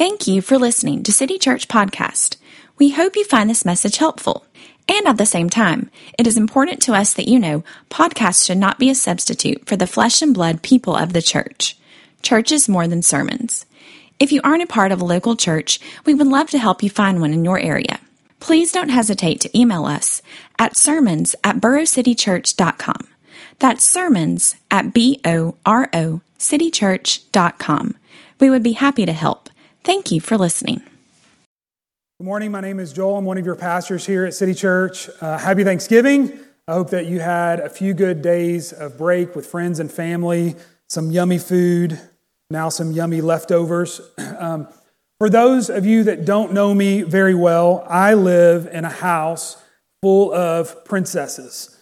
Thank you for listening to City Church Podcast. We hope you find this message helpful. And at the same time, it is important to us that you know podcasts should not be a substitute for the flesh and blood people of the church. Church is more than sermons. If you aren't a part of a local church, we would love to help you find one in your area. Please don't hesitate to email us at sermons at borocitychurch.com. That's sermons at B-O-R-O citychurch.com. We would be happy to help. Thank you for listening. Good morning. My name is Joel. I'm one of your pastors here at City Church. Uh, happy Thanksgiving. I hope that you had a few good days of break with friends and family, some yummy food, now some yummy leftovers. Um, for those of you that don't know me very well, I live in a house full of princesses.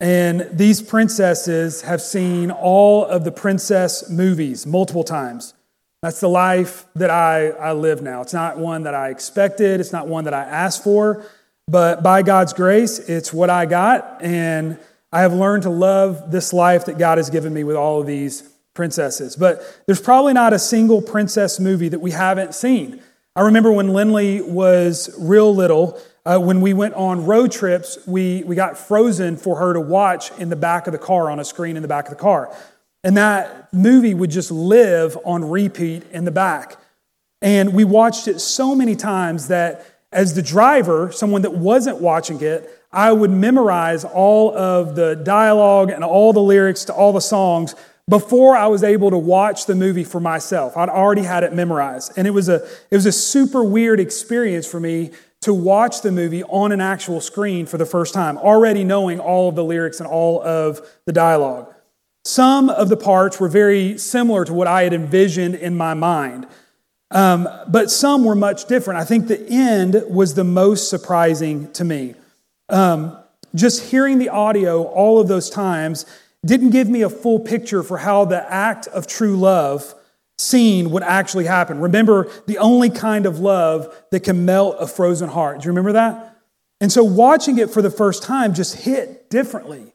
And these princesses have seen all of the princess movies multiple times. That's the life that I, I live now. It's not one that I expected, it's not one that I asked for, but by God's grace, it's what I got. And I have learned to love this life that God has given me with all of these princesses. But there's probably not a single princess movie that we haven't seen. I remember when Lindley was real little, uh, when we went on road trips, we, we got Frozen for her to watch in the back of the car on a screen in the back of the car. And that movie would just live on repeat in the back. And we watched it so many times that as the driver, someone that wasn't watching it, I would memorize all of the dialogue and all the lyrics to all the songs before I was able to watch the movie for myself. I'd already had it memorized. And it was a, it was a super weird experience for me to watch the movie on an actual screen for the first time, already knowing all of the lyrics and all of the dialogue. Some of the parts were very similar to what I had envisioned in my mind, um, but some were much different. I think the end was the most surprising to me. Um, just hearing the audio all of those times didn't give me a full picture for how the act of true love seen would actually happen. Remember, the only kind of love that can melt a frozen heart. Do you remember that? And so watching it for the first time just hit differently.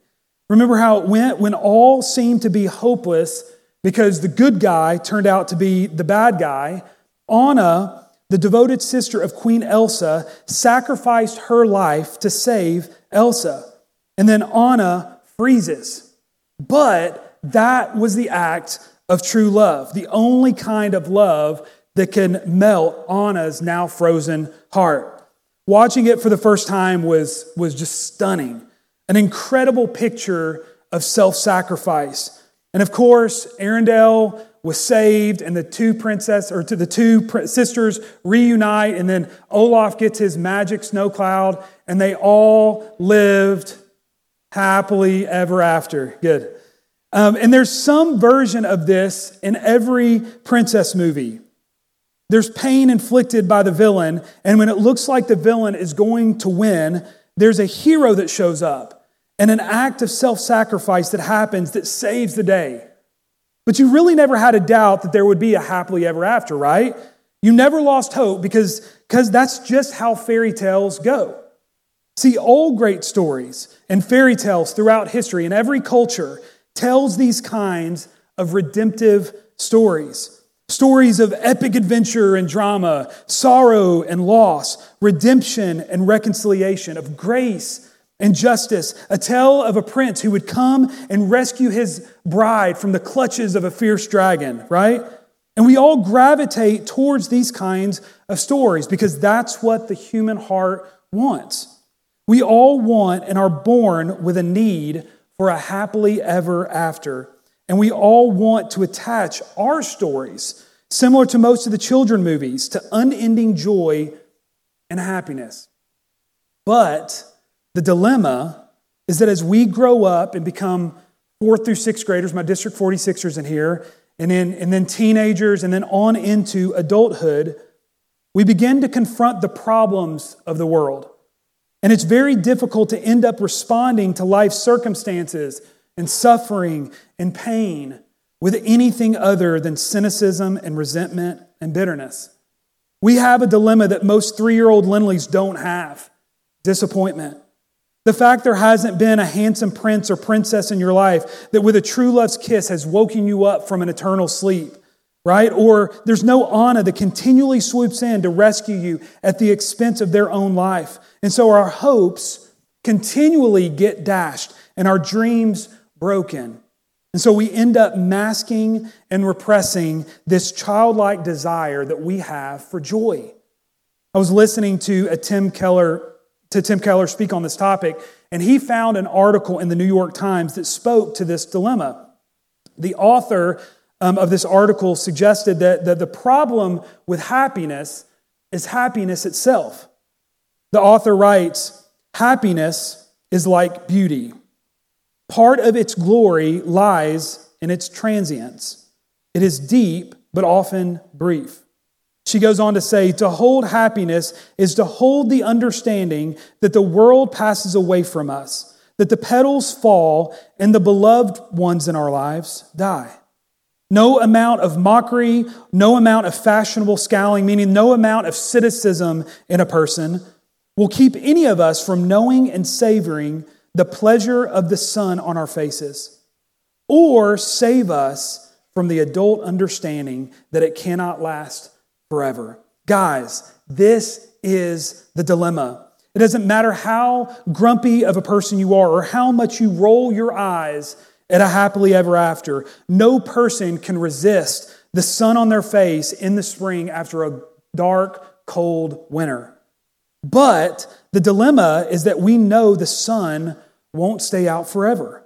Remember how it went when all seemed to be hopeless because the good guy turned out to be the bad guy? Anna, the devoted sister of Queen Elsa, sacrificed her life to save Elsa. And then Anna freezes. But that was the act of true love, the only kind of love that can melt Anna's now frozen heart. Watching it for the first time was, was just stunning. An incredible picture of self sacrifice. And of course, Arendelle was saved, and the two princess or to the two sisters reunite, and then Olaf gets his magic snow cloud, and they all lived happily ever after. Good. Um, and there's some version of this in every princess movie. There's pain inflicted by the villain, and when it looks like the villain is going to win, there's a hero that shows up and an act of self sacrifice that happens that saves the day. But you really never had a doubt that there would be a happily ever after, right? You never lost hope because, because that's just how fairy tales go. See, all great stories and fairy tales throughout history in every culture tells these kinds of redemptive stories. Stories of epic adventure and drama, sorrow and loss, redemption and reconciliation, of grace and justice. A tale of a prince who would come and rescue his bride from the clutches of a fierce dragon, right? And we all gravitate towards these kinds of stories because that's what the human heart wants. We all want and are born with a need for a happily ever after. And we all want to attach our stories, similar to most of the children movies, to unending joy and happiness. But the dilemma is that as we grow up and become fourth through sixth graders, my District 46ers in here, and then, and then teenagers, and then on into adulthood, we begin to confront the problems of the world. And it's very difficult to end up responding to life circumstances and suffering and pain with anything other than cynicism and resentment and bitterness. We have a dilemma that most three year old Lindleys don't have disappointment. The fact there hasn't been a handsome prince or princess in your life that with a true love's kiss has woken you up from an eternal sleep. right? Or there's no Anna that continually swoops in to rescue you at the expense of their own life. And so our hopes continually get dashed and our dreams broken. And so we end up masking and repressing this childlike desire that we have for joy. I was listening to a Tim Keller to Tim Keller speak on this topic, and he found an article in the New York Times that spoke to this dilemma. The author um, of this article suggested that, that the problem with happiness is happiness itself. The author writes Happiness is like beauty. Part of its glory lies in its transience. It is deep, but often brief. She goes on to say, to hold happiness is to hold the understanding that the world passes away from us, that the petals fall, and the beloved ones in our lives die. No amount of mockery, no amount of fashionable scowling, meaning no amount of cynicism in a person, will keep any of us from knowing and savoring the pleasure of the sun on our faces, or save us from the adult understanding that it cannot last forever. Guys, this is the dilemma. It doesn't matter how grumpy of a person you are or how much you roll your eyes at a happily ever after. No person can resist the sun on their face in the spring after a dark, cold winter. But the dilemma is that we know the sun won't stay out forever.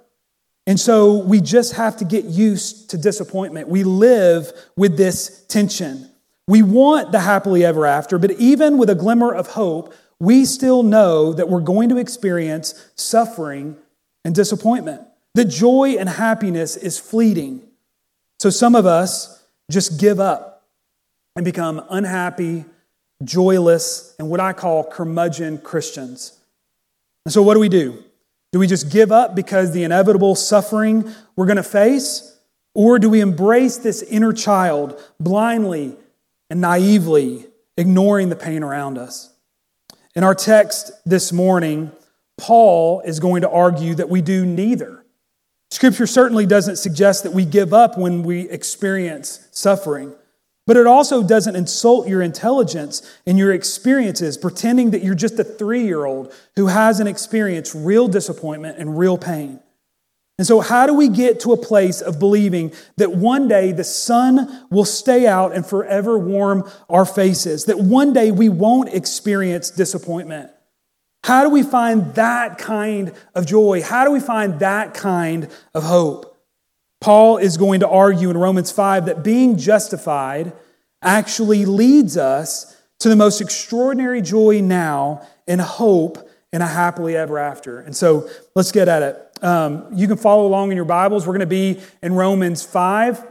And so we just have to get used to disappointment. We live with this tension. We want the happily ever after, but even with a glimmer of hope, we still know that we're going to experience suffering and disappointment. That joy and happiness is fleeting. So some of us just give up and become unhappy, joyless, and what I call curmudgeon Christians. And so what do we do? Do we just give up because the inevitable suffering we're going to face? Or do we embrace this inner child blindly and naively ignoring the pain around us. In our text this morning, Paul is going to argue that we do neither. Scripture certainly doesn't suggest that we give up when we experience suffering, but it also doesn't insult your intelligence and your experiences, pretending that you're just a three year old who hasn't experienced real disappointment and real pain. And so, how do we get to a place of believing that one day the sun will stay out and forever warm our faces? That one day we won't experience disappointment? How do we find that kind of joy? How do we find that kind of hope? Paul is going to argue in Romans 5 that being justified actually leads us to the most extraordinary joy now and hope in a happily ever after. And so, let's get at it. Um, you can follow along in your Bibles. We're going to be in Romans 5,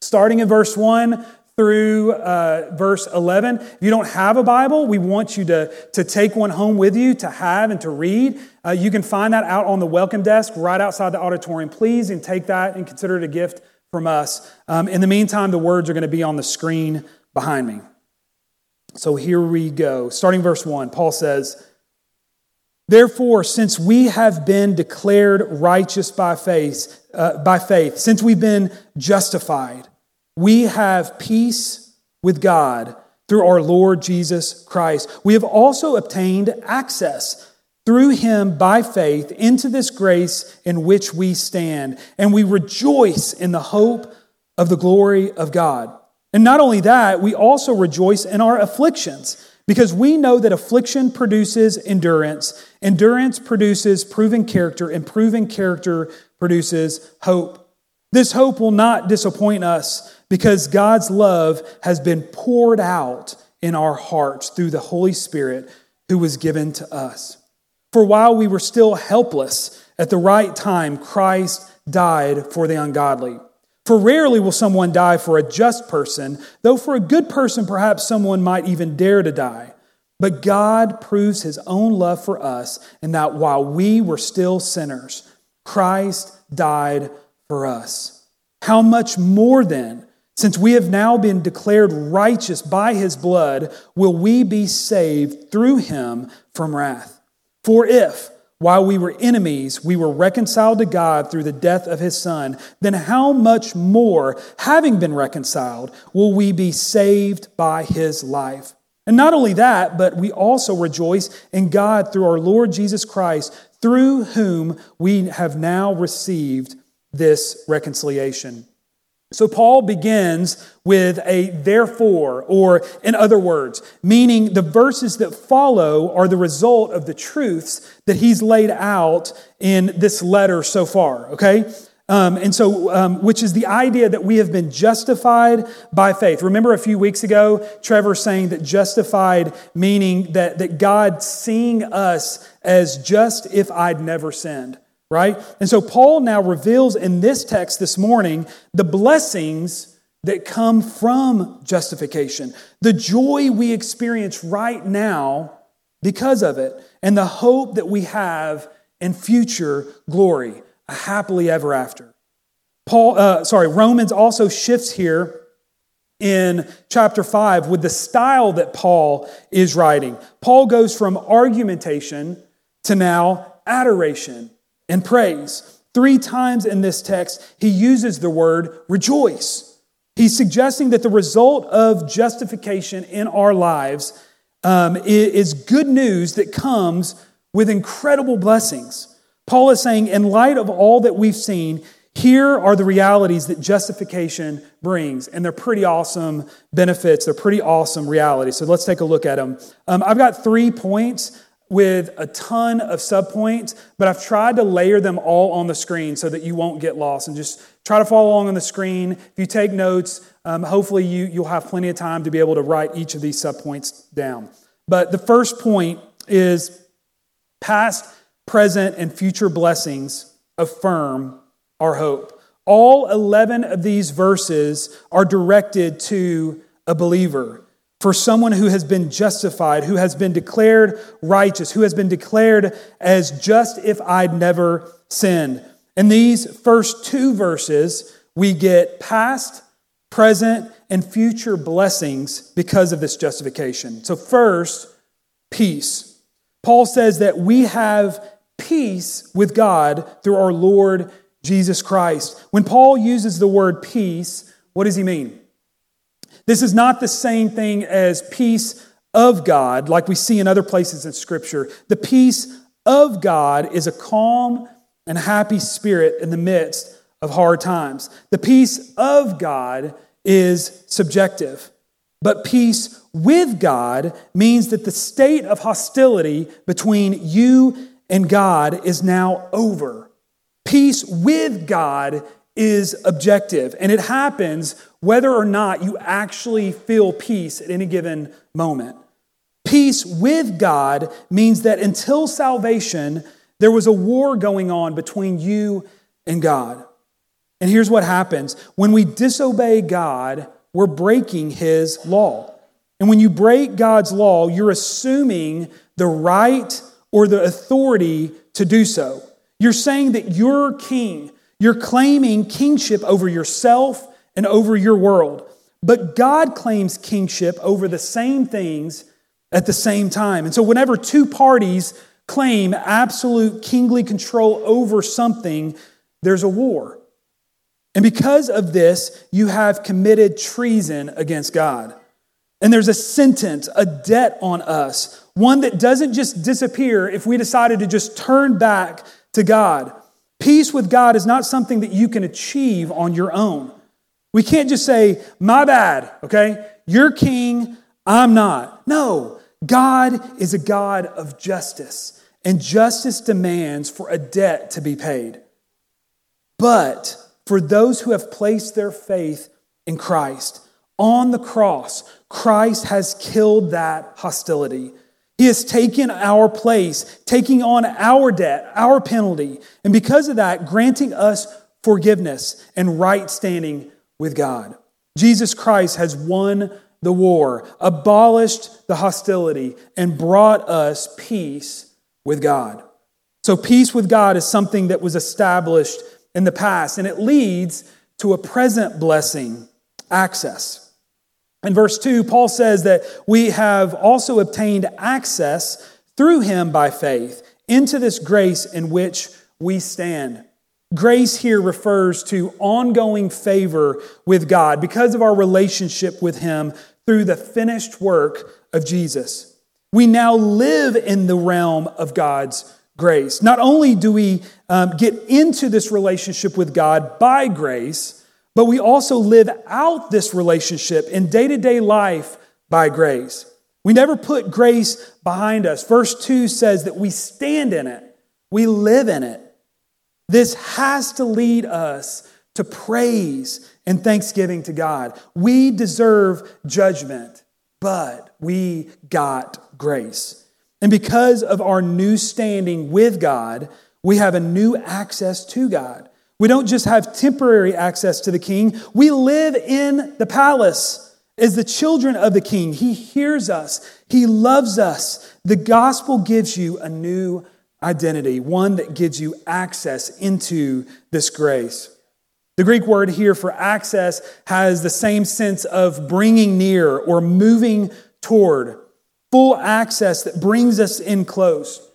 starting in verse 1 through uh, verse 11. If you don't have a Bible, we want you to, to take one home with you to have and to read. Uh, you can find that out on the welcome desk right outside the auditorium. Please and take that and consider it a gift from us. Um, in the meantime, the words are going to be on the screen behind me. So here we go. Starting verse 1, Paul says, Therefore, since we have been declared righteous by faith, uh, by faith, since we've been justified, we have peace with God through our Lord Jesus Christ. We have also obtained access through him by faith into this grace in which we stand, and we rejoice in the hope of the glory of God. And not only that, we also rejoice in our afflictions because we know that affliction produces endurance, endurance produces proven character, and proven character produces hope. This hope will not disappoint us because God's love has been poured out in our hearts through the Holy Spirit who was given to us. For while we were still helpless, at the right time, Christ died for the ungodly. For rarely will someone die for a just person, though for a good person, perhaps someone might even dare to die. But God proves his own love for us in that while we were still sinners, Christ died for us. How much more then, since we have now been declared righteous by his blood, will we be saved through him from wrath? For if, while we were enemies, we were reconciled to God through the death of his Son, then how much more, having been reconciled, will we be saved by his life? And not only that, but we also rejoice in God through our Lord Jesus Christ, through whom we have now received this reconciliation. So Paul begins with a therefore, or in other words, meaning the verses that follow are the result of the truths that he's laid out in this letter so far, okay? Um, and so, um, which is the idea that we have been justified by faith. Remember a few weeks ago, Trevor saying that justified meaning that, that God seeing us as just if I'd never sinned right? And so Paul now reveals in this text this morning the blessings that come from justification, the joy we experience right now because of it, and the hope that we have in future glory, a happily ever after. Paul, uh, sorry, Romans also shifts here in chapter 5 with the style that Paul is writing. Paul goes from argumentation to now adoration and praise. Three times in this text, he uses the word rejoice. He's suggesting that the result of justification in our lives um, is good news that comes with incredible blessings. Paul is saying, in light of all that we've seen, here are the realities that justification brings, and they're pretty awesome benefits. They're pretty awesome realities. So let's take a look at them. Um, I've got three points with a ton of subpoints, but I've tried to layer them all on the screen so that you won't get lost and just try to follow along on the screen. If you take notes, um, hopefully you, you'll have plenty of time to be able to write each of these subpoints down. But the first point is past, present, and future blessings affirm our hope. All 11 of these verses are directed to a believer for someone who has been justified, who has been declared righteous, who has been declared as just if I'd never sinned. In these first two verses, we get past, present, and future blessings because of this justification. So, first, peace. Paul says that we have peace with God through our Lord Jesus Christ. When Paul uses the word peace, what does he mean? This is not the same thing as peace of God, like we see in other places in Scripture. The peace of God is a calm and happy spirit in the midst of hard times. The peace of God is subjective, but peace with God means that the state of hostility between you and God is now over. Peace with God is objective, and it happens whether or not you actually feel peace at any given moment. Peace with God means that until salvation, there was a war going on between you and God. And here's what happens when we disobey God, we're breaking His law. And when you break God's law, you're assuming the right or the authority to do so. You're saying that you're king, you're claiming kingship over yourself and over your world. But God claims kingship over the same things at the same time. And so, whenever two parties claim absolute kingly control over something, there's a war. And because of this, you have committed treason against God. And there's a sentence, a debt on us, one that doesn't just disappear if we decided to just turn back to God. Peace with God is not something that you can achieve on your own. We can't just say, my bad, okay? You're king, I'm not. No, God is a God of justice, and justice demands for a debt to be paid. But for those who have placed their faith in Christ, on the cross, Christ has killed that hostility. He has taken our place, taking on our debt, our penalty, and because of that, granting us forgiveness and right standing with God. Jesus Christ has won the war, abolished the hostility, and brought us peace with God. So, peace with God is something that was established in the past, and it leads to a present blessing access. In verse 2, Paul says that we have also obtained access through him by faith into this grace in which we stand. Grace here refers to ongoing favor with God because of our relationship with Him through the finished work of Jesus. We now live in the realm of God's grace. Not only do we um, get into this relationship with God by grace, but we also live out this relationship in day to day life by grace. We never put grace behind us. Verse 2 says that we stand in it, we live in it. This has to lead us to praise and thanksgiving to God. We deserve judgment, but we got grace. And because of our new standing with God, we have a new access to God. We don't just have temporary access to the king, we live in the palace as the children of the king. He hears us, he loves us. The gospel gives you a new identity, one that gives you access into this grace. The Greek word here for access has the same sense of bringing near or moving toward, full access that brings us in close.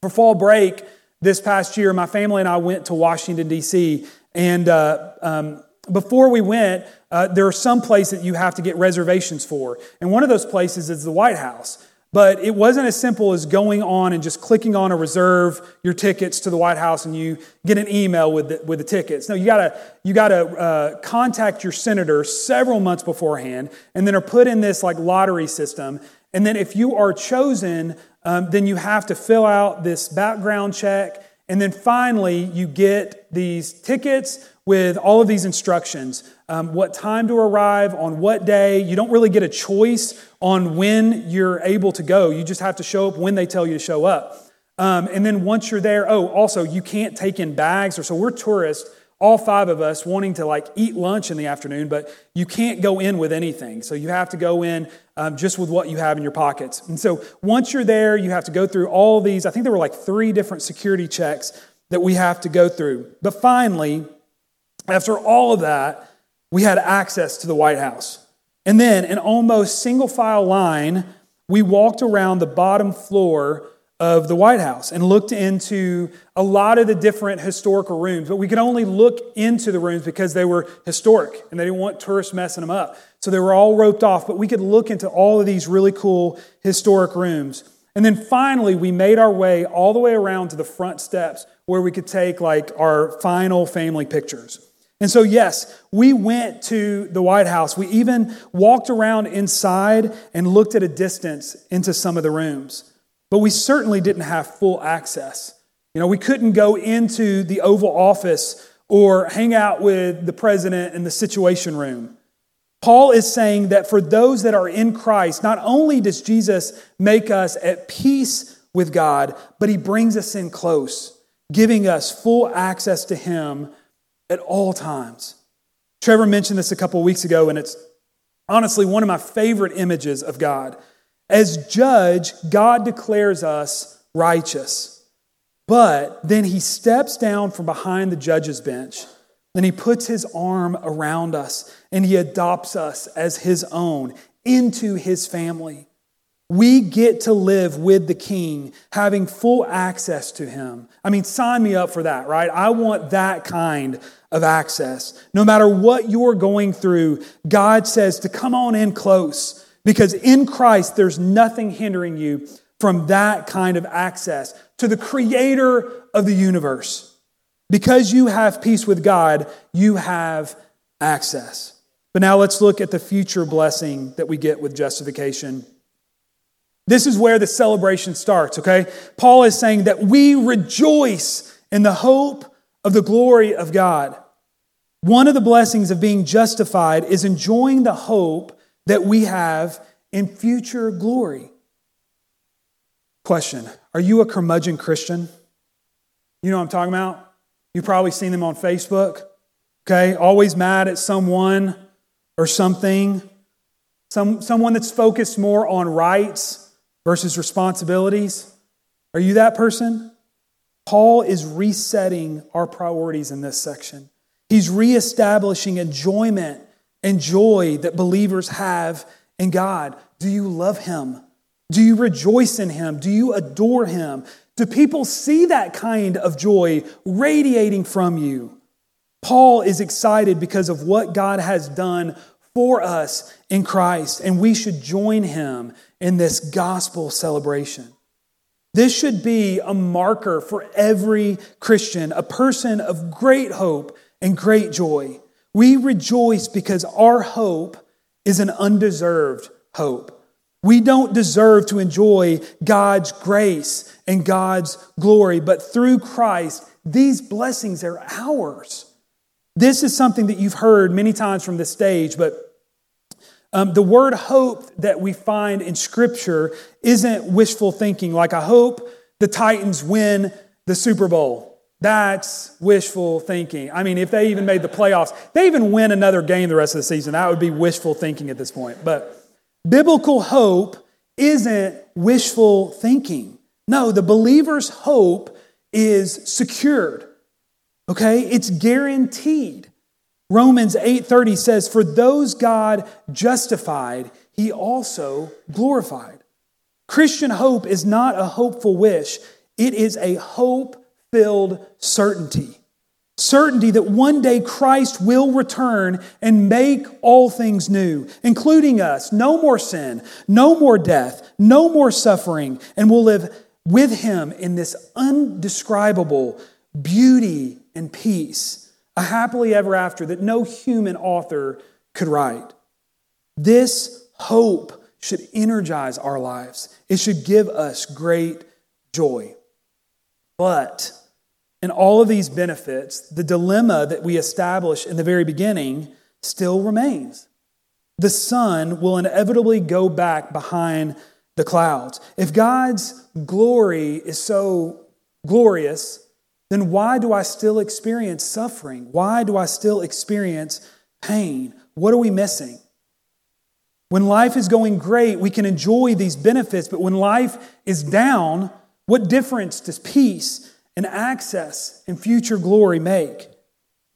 For fall break this past year, my family and I went to Washington, D.C., and uh, um, before we went, uh, there are some places that you have to get reservations for. And one of those places is the White House. But it wasn't as simple as going on and just clicking on a reserve your tickets to the White House and you get an email with the, with the tickets. No, you gotta, you gotta uh, contact your senator several months beforehand and then are put in this like lottery system. And then if you are chosen, um, then you have to fill out this background check. And then finally, you get these tickets with all of these instructions um, what time to arrive, on what day. You don't really get a choice on when you're able to go. You just have to show up when they tell you to show up. Um, and then once you're there, oh, also, you can't take in bags. Or so we're tourists, all five of us wanting to like eat lunch in the afternoon, but you can't go in with anything. So you have to go in um, just with what you have in your pockets. And so once you're there, you have to go through all these. I think there were like three different security checks that we have to go through. But finally, after all of that, we had access to the White House. And then, in almost single file line, we walked around the bottom floor of the White House and looked into a lot of the different historical rooms. But we could only look into the rooms because they were historic and they didn't want tourists messing them up. So they were all roped off, but we could look into all of these really cool historic rooms. And then finally, we made our way all the way around to the front steps where we could take like our final family pictures. And so, yes, we went to the White House. We even walked around inside and looked at a distance into some of the rooms. But we certainly didn't have full access. You know, we couldn't go into the Oval Office or hang out with the president in the Situation Room. Paul is saying that for those that are in Christ, not only does Jesus make us at peace with God, but he brings us in close, giving us full access to him at all times. Trevor mentioned this a couple weeks ago, and it's honestly one of my favorite images of God. As judge, God declares us righteous, but then he steps down from behind the judge's bench and he puts his arm around us and he adopts us as his own into his family. We get to live with the king, having full access to him. I mean, sign me up for that, right? I want that kind of access. No matter what you're going through, God says to come on in close because in Christ, there's nothing hindering you from that kind of access to the creator of the universe. Because you have peace with God, you have access. But now let's look at the future blessing that we get with justification. This is where the celebration starts, okay? Paul is saying that we rejoice in the hope of the glory of God. One of the blessings of being justified is enjoying the hope that we have in future glory. Question Are you a curmudgeon Christian? You know what I'm talking about? You've probably seen them on Facebook, okay? Always mad at someone or something. Some, someone that's focused more on rights versus responsibilities. Are you that person? Paul is resetting our priorities in this section. He's reestablishing enjoyment and joy that believers have in God. Do you love Him? Do you rejoice in Him? Do you adore Him? Do people see that kind of joy radiating from you? Paul is excited because of what God has done for us in Christ, and we should join him in this gospel celebration. This should be a marker for every Christian, a person of great hope and great joy. We rejoice because our hope is an undeserved hope. We don't deserve to enjoy God's grace and God's glory, but through Christ, these blessings are ours. This is something that you've heard many times from the stage, but um, the word hope that we find in Scripture isn't wishful thinking, like, I hope the Titans win the Super Bowl. That's wishful thinking. I mean, if they even made the playoffs, they even win another game the rest of the season, that would be wishful thinking at this point. But biblical hope isn't wishful thinking. No, the believer's hope is secured. Okay? It's guaranteed. Romans 8:30 says, "For those God justified, he also glorified." Christian hope is not a hopeful wish, it is a hope-filled certainty. Certainty that one day Christ will return and make all things new, including us. No more sin, no more death, no more suffering, and we'll live with him in this undescribable beauty and peace, a happily ever after that no human author could write. This hope should energize our lives, it should give us great joy. But in all of these benefits, the dilemma that we established in the very beginning still remains. The sun will inevitably go back behind the clouds. If God's glory is so glorious, then why do I still experience suffering? Why do I still experience pain? What are we missing? When life is going great, we can enjoy these benefits, but when life is down, what difference does peace and access and future glory make?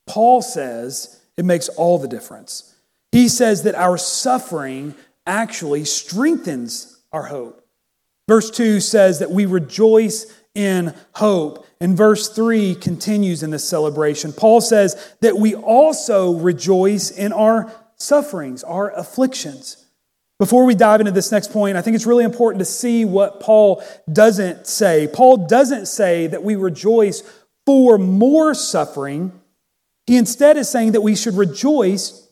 Paul says it makes all the difference. He says that our suffering actually strengthens our hope. Verse 2 says that we rejoice in hope. And verse 3 continues in this celebration. Paul says that we also rejoice in our sufferings, our afflictions. Before we dive into this next point, I think it's really important to see what Paul doesn't say. Paul doesn't say that we rejoice for more suffering. He instead is saying that we should rejoice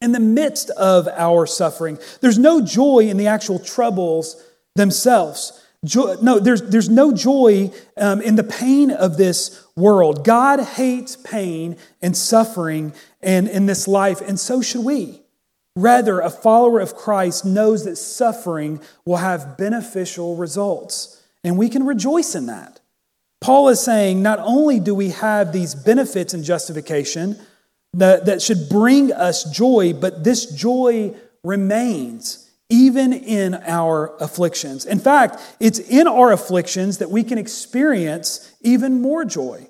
in the midst of our suffering. There's no joy in the actual troubles themselves. Joy, no, there's, there's no joy um, in the pain of this world. God hates pain and suffering and in this life, and so should we. Rather, a follower of Christ knows that suffering will have beneficial results, and we can rejoice in that. Paul is saying not only do we have these benefits in justification that, that should bring us joy, but this joy remains even in our afflictions. In fact, it's in our afflictions that we can experience even more joy.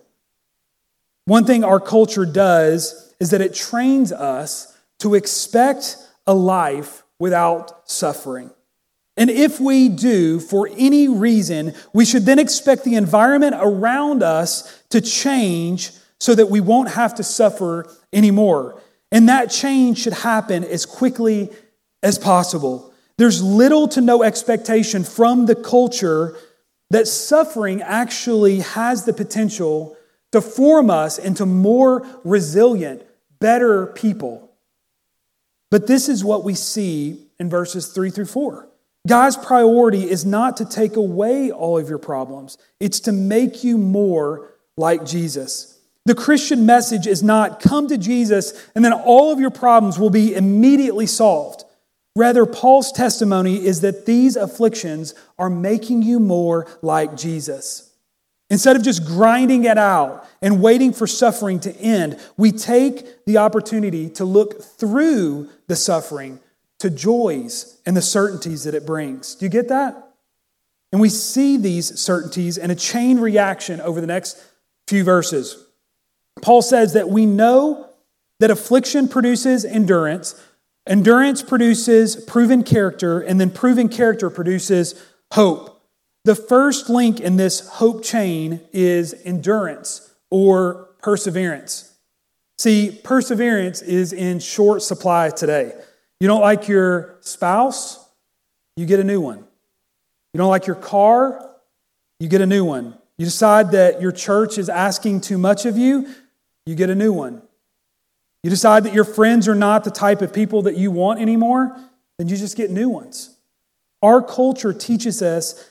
One thing our culture does is that it trains us to expect a life without suffering. And if we do, for any reason, we should then expect the environment around us to change so that we won't have to suffer anymore. And that change should happen as quickly as possible. There's little to no expectation from the culture that suffering actually has the potential to form us into more resilient, better people. But this is what we see in verses 3 through 4. God's priority is not to take away all of your problems, it's to make you more like Jesus. The Christian message is not come to Jesus and then all of your problems will be immediately solved. Rather, Paul's testimony is that these afflictions are making you more like Jesus. Instead of just grinding it out and waiting for suffering to end, we take the opportunity to look through the suffering to joys and the certainties that it brings. Do you get that? And we see these certainties in a chain reaction over the next few verses. Paul says that we know that affliction produces endurance, endurance produces proven character, and then proven character produces hope. The first link in this hope chain is endurance or perseverance. See, perseverance is in short supply today. You don't like your spouse, you get a new one. You don't like your car, you get a new one. You decide that your church is asking too much of you, you get a new one. You decide that your friends are not the type of people that you want anymore, then you just get new ones. Our culture teaches us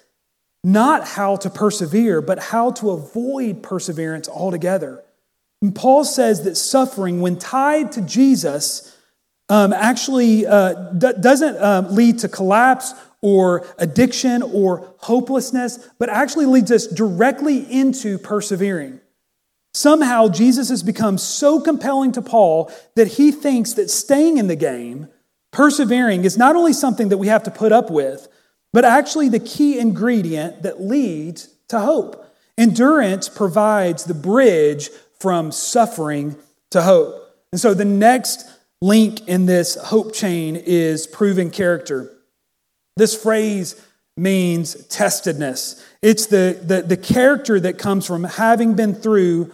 not how to persevere, but how to avoid perseverance altogether. And Paul says that suffering, when tied to Jesus, um, actually uh, d- doesn't um, lead to collapse or addiction or hopelessness, but actually leads us directly into persevering. Somehow, Jesus has become so compelling to Paul that he thinks that staying in the game, persevering, is not only something that we have to put up with, but actually the key ingredient that leads to hope. Endurance provides the bridge from suffering to hope. And so the next link in this hope chain is proven character. This phrase means testedness. It's the, the, the character that comes from having been through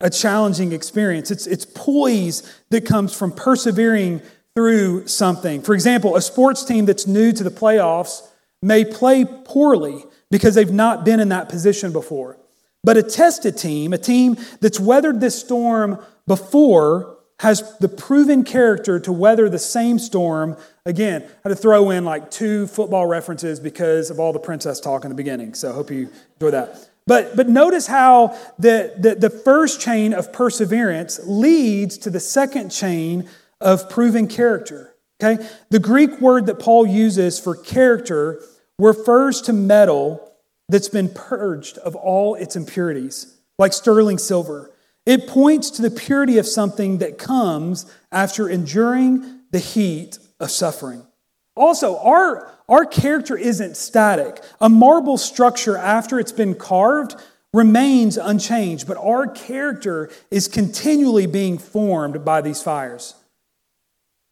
a challenging experience. It's, it's poise that comes from persevering through something. For example, a sports team that's new to the playoffs may play poorly because they've not been in that position before. But a tested team, a team that's weathered this storm before, has the proven character to weather the same storm. Again, I had to throw in like two football references because of all the princess talk in the beginning. So I hope you enjoy that. But, but notice how the, the, the first chain of perseverance leads to the second chain of proven character. Okay? The Greek word that Paul uses for character refers to metal that's been purged of all its impurities, like sterling silver. It points to the purity of something that comes after enduring the heat of suffering. Also, our, our character isn't static. A marble structure, after it's been carved, remains unchanged, but our character is continually being formed by these fires.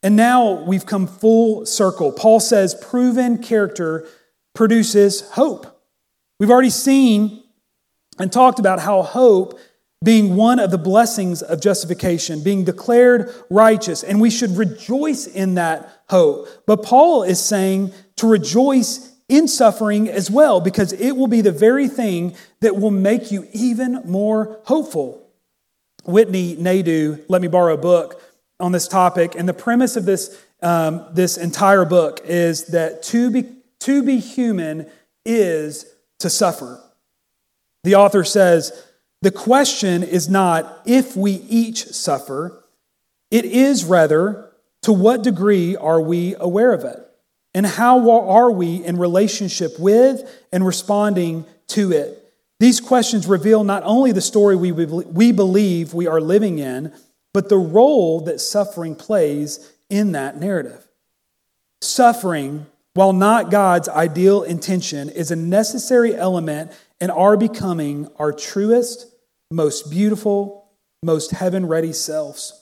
And now we've come full circle. Paul says proven character produces hope. We've already seen and talked about how hope being one of the blessings of justification, being declared righteous, and we should rejoice in that hope. But Paul is saying to rejoice in suffering as well, because it will be the very thing that will make you even more hopeful. Whitney Naidu let me borrow a book on this topic, and the premise of this, um, this entire book is that to be, to be human is to suffer. The author says, the question is not if we each suffer, it is rather to what degree are we aware of it? And how are we in relationship with and responding to it? These questions reveal not only the story we, we believe we are living in, but the role that suffering plays in that narrative. Suffering, while not God's ideal intention, is a necessary element in our becoming our truest, most beautiful, most heaven ready selves.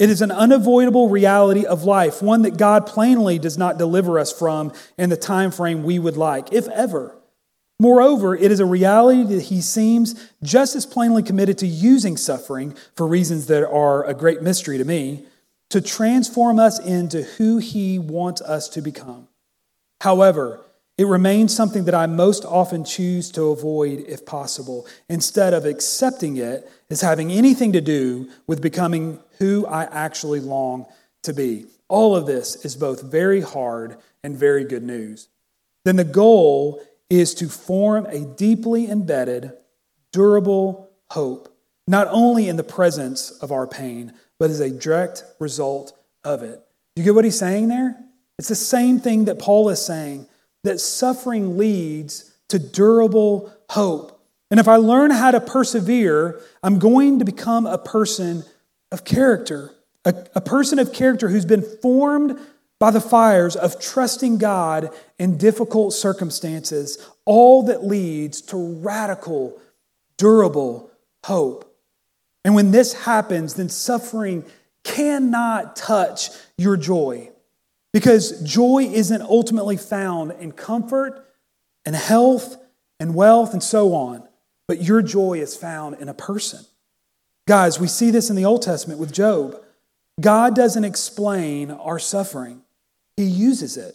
It is an unavoidable reality of life, one that God plainly does not deliver us from in the time frame we would like, if ever. Moreover, it is a reality that he seems just as plainly committed to using suffering for reasons that are a great mystery to me to transform us into who he wants us to become. However, it remains something that I most often choose to avoid if possible, instead of accepting it as having anything to do with becoming who I actually long to be. All of this is both very hard and very good news. Then the goal is to form a deeply embedded, durable hope, not only in the presence of our pain, but as a direct result of it. Do you get what he's saying there? It's the same thing that Paul is saying that suffering leads to durable hope. And if I learn how to persevere, I'm going to become a person of character, a, a, person of character who's been formed by the fires of trusting God in difficult circumstances, all that leads to radical, durable hope. And when this happens, then suffering cannot touch your joy. Because joy isn't ultimately found in comfort and health and wealth and so on, but your joy is found in a person. Guys, we see this in the Old Testament with Job. God doesn't explain our suffering, He uses it.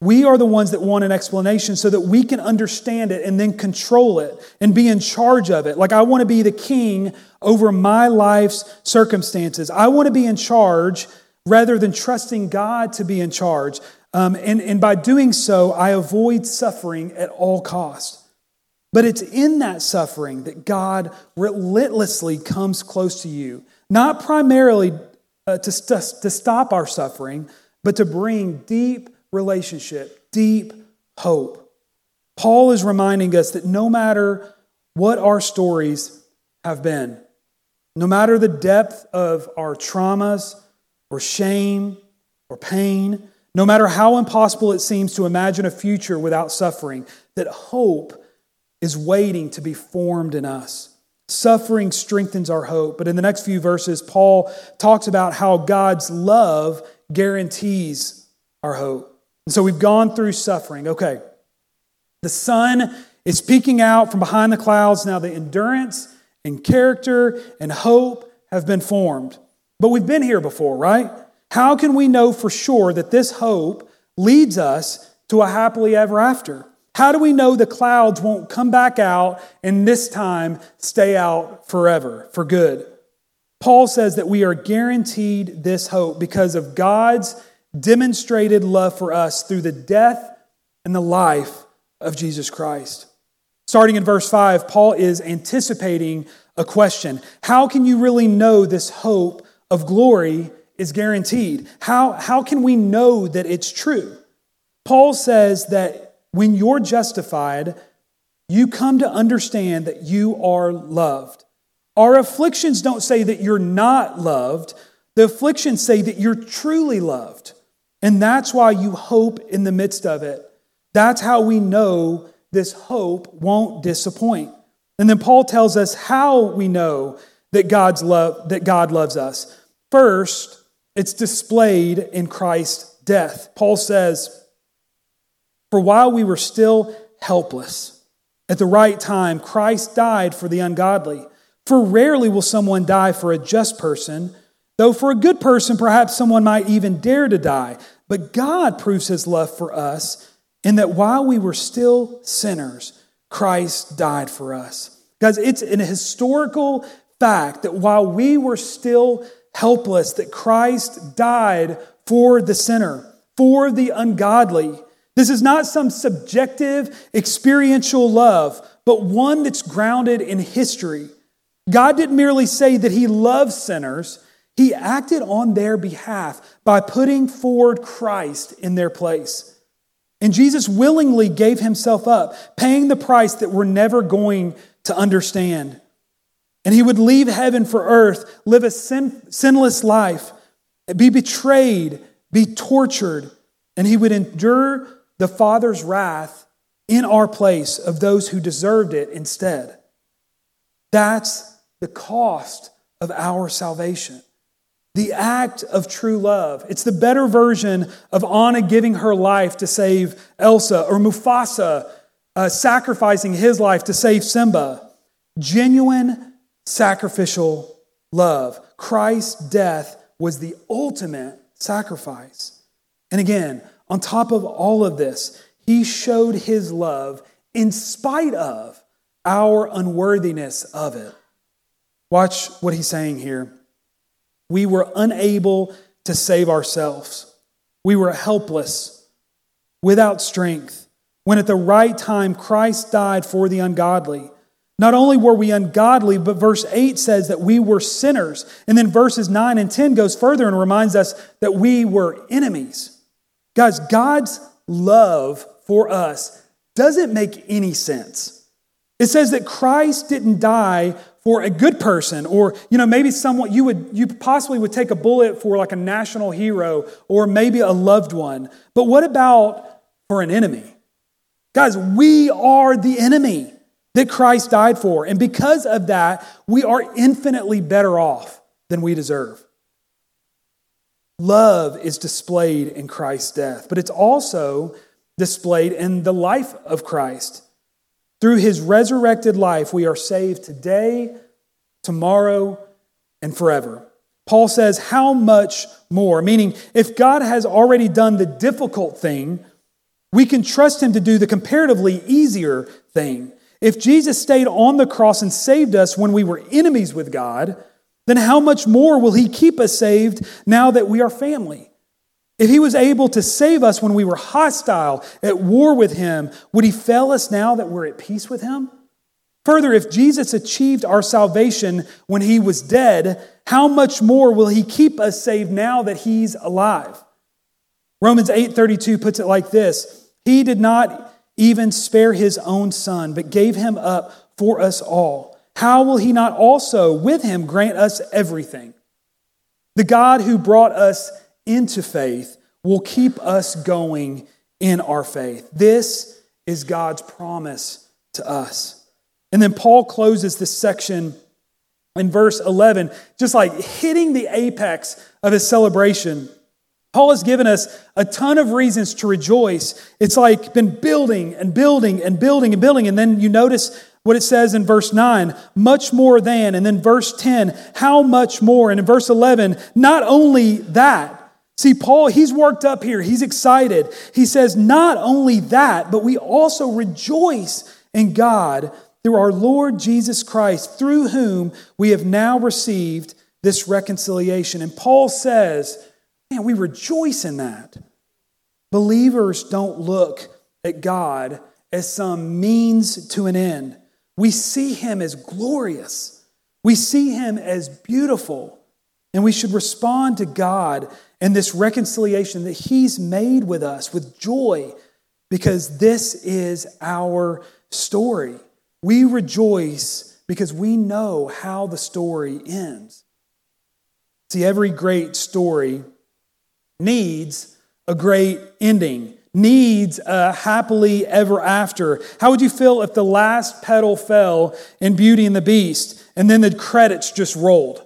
We are the ones that want an explanation so that we can understand it and then control it and be in charge of it. Like, I want to be the king over my life's circumstances. I want to be in charge rather than trusting God to be in charge. Um, and, and by doing so, I avoid suffering at all costs. But it's in that suffering that God relentlessly comes close to you, not primarily uh, to, st- to stop our suffering, but to bring deep relationship, deep hope. Paul is reminding us that no matter what our stories have been, no matter the depth of our traumas or shame or pain, no matter how impossible it seems to imagine a future without suffering, that hope is waiting to be formed in us. Suffering strengthens our hope. But in the next few verses, Paul talks about how God's love guarantees our hope. And so we've gone through suffering. Okay. The sun is peeking out from behind the clouds. Now the endurance and character and hope have been formed. But we've been here before, right? How can we know for sure that this hope leads us to a happily ever after? How do we know the clouds won't come back out and this time stay out forever, for good? Paul says that we are guaranteed this hope because of God's demonstrated love for us through the death and the life of Jesus Christ. Starting in verse 5, Paul is anticipating a question How can you really know this hope of glory is guaranteed? How, how can we know that it's true? Paul says that when you're justified, you come to understand that you are loved. Our afflictions don't say that you're not loved, the afflictions say that you're truly loved. And that's why you hope in the midst of it. That's how we know this hope won't disappoint. And then Paul tells us how we know that God's love that God loves us. First, it's displayed in Christ's death. Paul says, "For while we were still helpless, at the right time Christ died for the ungodly. For rarely will someone die for a just person, Though for a good person, perhaps someone might even dare to die. But God proves his love for us in that while we were still sinners, Christ died for us. Guys, it's an historical fact that while we were still helpless, that Christ died for the sinner, for the ungodly. This is not some subjective, experiential love, but one that's grounded in history. God didn't merely say that he loves sinners, he acted on their behalf by putting forward Christ in their place. And Jesus willingly gave himself up, paying the price that we're never going to understand. And he would leave heaven for earth, live a sin, sinless life, be betrayed, be tortured, and he would endure the Father's wrath in our place of those who deserved it instead. That's the cost of our salvation the act of true love. It's the better version of Anna giving her life to save Elsa or Mufasa uh, sacrificing his life to save Simba. Genuine sacrificial love. Christ's death was the ultimate sacrifice. And again, on top of all of this, he showed his love in spite of our unworthiness of it. Watch what he's saying here. We were unable to save ourselves. We were helpless, without strength, when at the right time Christ died for the ungodly. Not only were we ungodly, but verse 8 says that we were sinners. And then verses 9 and 10 goes further and reminds us that we were enemies. Guys, God's love for us doesn't make any sense. It says that Christ didn't die for a good person or you know maybe someone you would you possibly would take a bullet for like a national hero or maybe a loved one but what about for an enemy guys we are the enemy that Christ died for and because of that we are infinitely better off than we deserve love is displayed in Christ's death but it's also displayed in the life of Christ Through his resurrected life, we are saved today, tomorrow, and forever. Paul says, How much more? Meaning, if God has already done the difficult thing, we can trust him to do the comparatively easier thing. If Jesus stayed on the cross and saved us when we were enemies with God, then how much more will he keep us saved now that we are family? If he was able to save us when we were hostile, at war with him, would he fail us now that we're at peace with him? Further, if Jesus achieved our salvation when he was dead, how much more will he keep us saved now that he's alive? Romans 8:32 puts it like this: He did not even spare his own son, but gave him up for us all. How will he not also with him grant us everything? The God who brought us into faith will keep us going in our faith. This is God's promise to us. And then Paul closes this section in verse 11, just like hitting the apex of his celebration. Paul has given us a ton of reasons to rejoice. It's like been building and building and building and building. And then you notice what it says in verse 9, much more than. And then verse 10, how much more. And in verse 11, not only that. See, Paul, he's worked up here. He's excited. He says, not only that, but we also rejoice in God through our Lord Jesus Christ, through whom we have now received this reconciliation. And Paul says, man, we rejoice in that. Believers don't look at God as some means to an end. We see him as glorious. We see him as beautiful. And we should respond to God and this reconciliation that He's made with us with joy because this is our story. We rejoice because we know how the story ends. See, every great story needs a great ending, needs a happily ever after. How would you feel if the last petal fell in Beauty and the Beast and then the credits just rolled?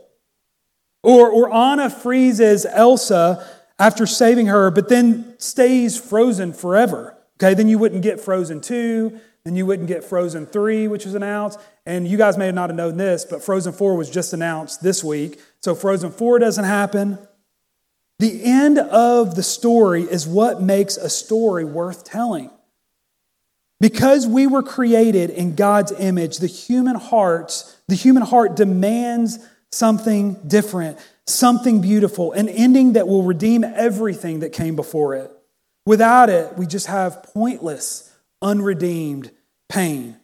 Or, or Anna freezes Elsa after saving her, but then stays frozen forever. Okay, then you wouldn't get Frozen 2, then you wouldn't get Frozen 3, which was announced. And you guys may not have known this, but Frozen 4 was just announced this week. So Frozen 4 doesn't happen. The end of the story is what makes a story worth telling. Because we were created in God's image, the human heart, the human heart demands something different, something beautiful, an ending that will redeem everything that came before it. Without it, we just have pointless, unredeemed pain.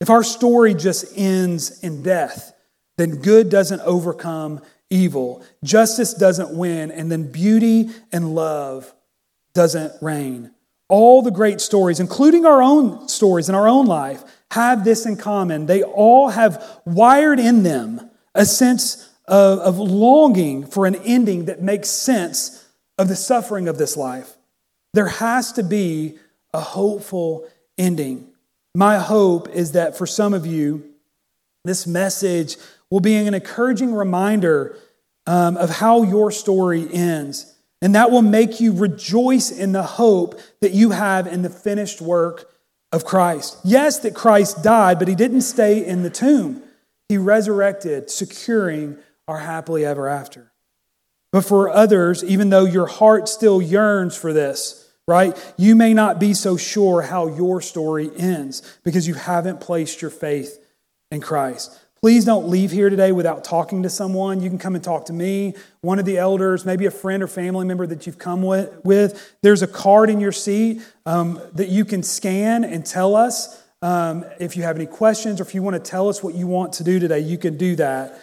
If our story just ends in death, then good doesn't overcome evil, justice doesn't win, and then beauty and love doesn't reign. All the great stories, including our own stories in our own life, have this in common. They all have wired in them a sense of, of longing for an ending that makes sense of the suffering of this life. There has to be a hopeful ending. My hope is that for some of you, this message will be an encouraging reminder um, of how your story ends. And that will make you rejoice in the hope that you have in the finished work of Christ. Yes, that Christ died, but he didn't stay in the tomb. He resurrected, securing our happily ever after. But for others, even though your heart still yearns for this, right, you may not be so sure how your story ends because you haven't placed your faith in Christ. Please don't leave here today without talking to someone. You can come and talk to me, one of the elders, maybe a friend or family member that you've come with. There's a card in your seat um, that you can scan and tell us um, if you have any questions or if you want to tell us what you want to do today, you can do that.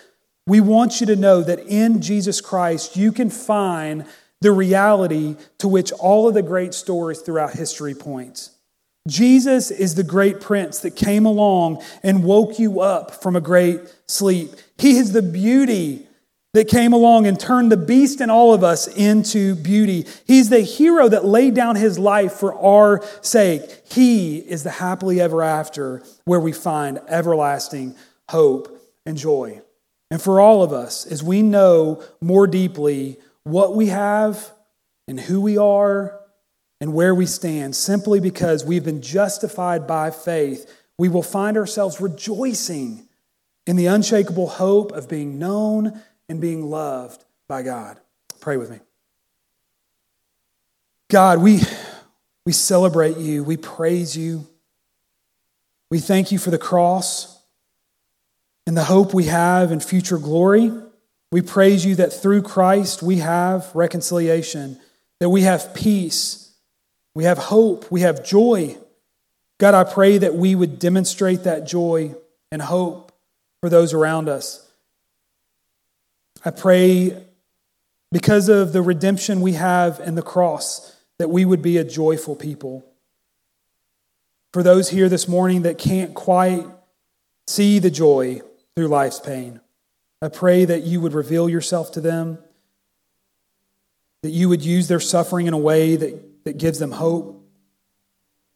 We want you to know that in Jesus Christ, you can find the reality to which all of the great stories throughout history points. Jesus is the great prince that came along and woke you up from a great sleep. He is the beauty that came along and turned the beast in all of us into beauty. He's the hero that laid down his life for our sake. He is the happily ever after where we find everlasting hope and joy. And for all of us, as we know more deeply what we have and who we are and where we stand, simply because we've been justified by faith, we will find ourselves rejoicing in the unshakable hope of being known and being loved by God. Pray with me. God, we, we celebrate you, we praise you, we thank you for the cross and the hope we have in future glory. We praise you that through Christ we have reconciliation, that we have peace, we have hope, we have joy. God, I pray that we would demonstrate that joy and hope for those around us. I pray because of the redemption we have in the cross that we would be a joyful people. For those here this morning that can't quite see the joy through life's pain, I pray that you would reveal yourself to them, that you would use their suffering in a way that, that gives them hope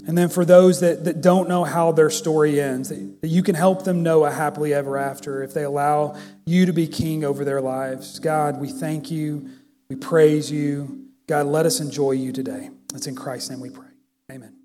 and then for those that, that don't know how their story ends, that, that you can help them know a happily ever after if they allow you to be king over their lives. God, we thank you. We praise you. God, let us enjoy you today. It's in Christ's name we pray. Amen.